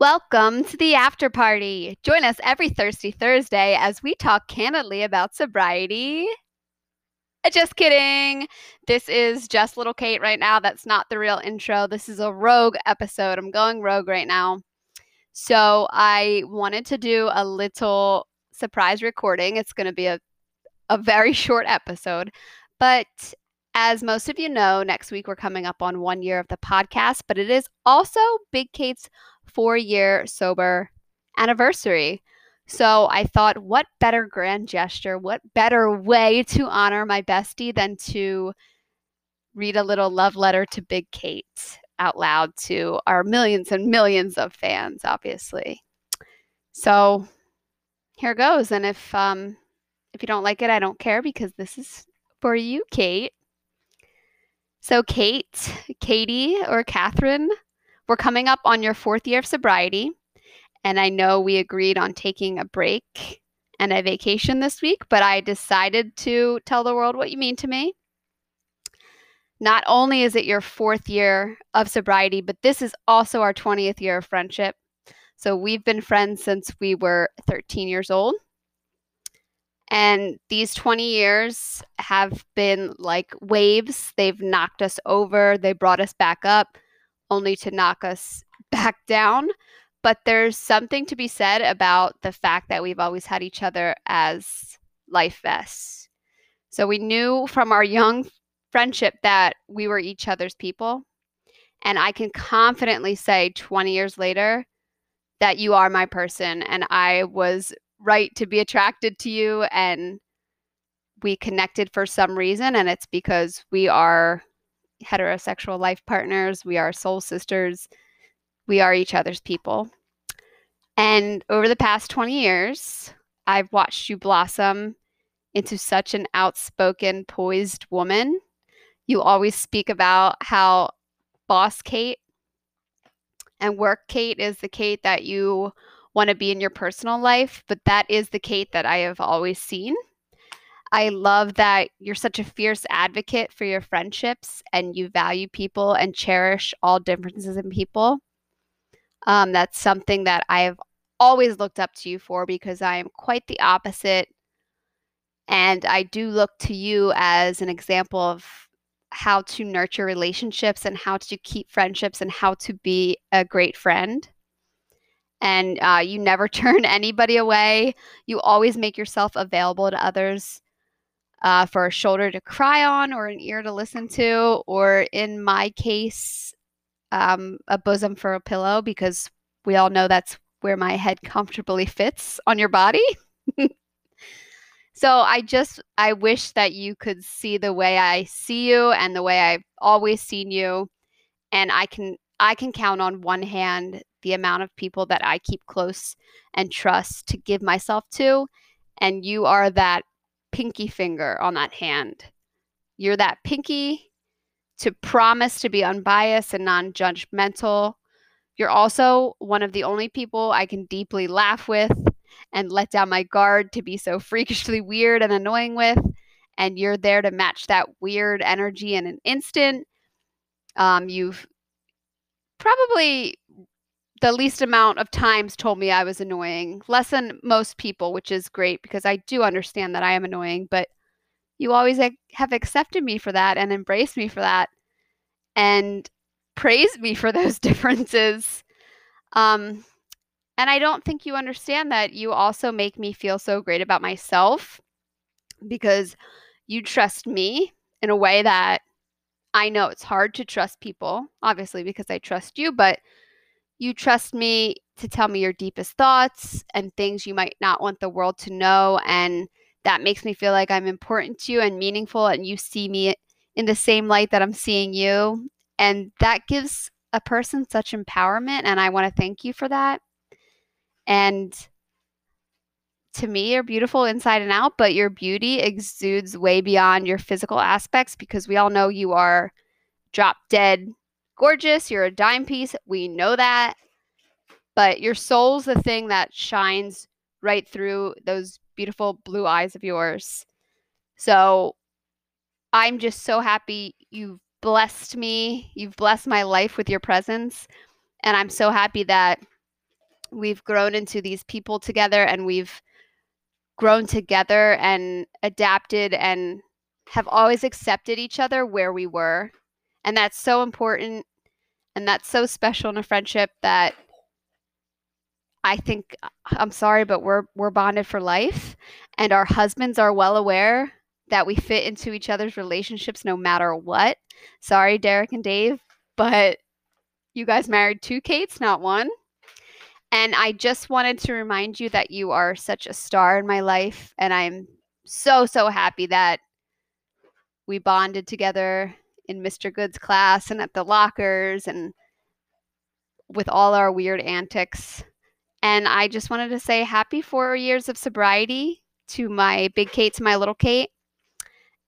Welcome to the after party. Join us every Thirsty Thursday as we talk candidly about sobriety. Uh, Just kidding. This is just little Kate right now. That's not the real intro. This is a rogue episode. I'm going rogue right now. So I wanted to do a little surprise recording. It's going to be a, a very short episode. But as most of you know, next week we're coming up on one year of the podcast, but it is also Big Kate's four year sober anniversary. So I thought, what better grand gesture, what better way to honor my bestie than to read a little love letter to Big Kate out loud to our millions and millions of fans, obviously. So here goes. And if um if you don't like it, I don't care because this is for you, Kate. So Kate, Katie, or Catherine, we're coming up on your fourth year of sobriety. And I know we agreed on taking a break and a vacation this week, but I decided to tell the world what you mean to me. Not only is it your fourth year of sobriety, but this is also our 20th year of friendship. So we've been friends since we were 13 years old. And these 20 years have been like waves. They've knocked us over, they brought us back up, only to knock us back down. But there's something to be said about the fact that we've always had each other as life vests. So we knew from our young friendship that we were each other's people. And I can confidently say 20 years later that you are my person. And I was right to be attracted to you. And we connected for some reason. And it's because we are heterosexual life partners, we are soul sisters, we are each other's people. And over the past 20 years, I've watched you blossom into such an outspoken, poised woman. You always speak about how boss Kate and work Kate is the Kate that you want to be in your personal life, but that is the Kate that I have always seen. I love that you're such a fierce advocate for your friendships and you value people and cherish all differences in people. Um, that's something that I have always looked up to you for because I am quite the opposite. And I do look to you as an example of how to nurture relationships and how to keep friendships and how to be a great friend. And uh, you never turn anybody away. You always make yourself available to others uh, for a shoulder to cry on or an ear to listen to, or in my case, um, a bosom for a pillow, because we all know that's where my head comfortably fits on your body. so I just, I wish that you could see the way I see you and the way I've always seen you. And I can, I can count on one hand the amount of people that I keep close and trust to give myself to. And you are that pinky finger on that hand. You're that pinky to promise to be unbiased and non judgmental. You're also one of the only people I can deeply laugh with and let down my guard to be so freakishly weird and annoying with. And you're there to match that weird energy in an instant. Um, you've probably the least amount of times told me I was annoying, less than most people, which is great because I do understand that I am annoying, but you always have accepted me for that and embraced me for that and praised me for those differences. Um, and I don't think you understand that you also make me feel so great about myself because you trust me in a way that I know it's hard to trust people, obviously, because I trust you, but you trust me to tell me your deepest thoughts and things you might not want the world to know. And that makes me feel like I'm important to you and meaningful, and you see me in the same light that I'm seeing you. And that gives a person such empowerment. And I want to thank you for that. And to me, you're beautiful inside and out, but your beauty exudes way beyond your physical aspects because we all know you are drop dead gorgeous. You're a dime piece. We know that. But your soul's the thing that shines right through those beautiful blue eyes of yours. So I'm just so happy you've blessed me. You've blessed my life with your presence. And I'm so happy that we've grown into these people together and we've grown together and adapted and have always accepted each other where we were. And that's so important and that's so special in a friendship that I think uh, I'm sorry but we're we're bonded for life and our husbands are well aware that we fit into each other's relationships no matter what. Sorry Derek and Dave, but you guys married two Kates, not one. And I just wanted to remind you that you are such a star in my life. And I'm so, so happy that we bonded together in Mr. Good's class and at the lockers and with all our weird antics. And I just wanted to say happy four years of sobriety to my big Kate, to my little Kate.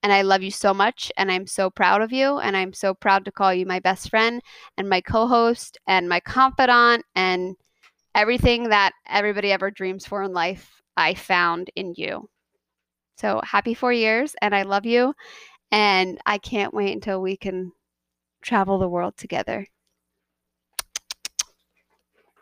And I love you so much. And I'm so proud of you. And I'm so proud to call you my best friend and my co host and my confidant and everything that everybody ever dreams for in life. I found in you. So happy four years. And I love you. And I can't wait until we can travel the world together.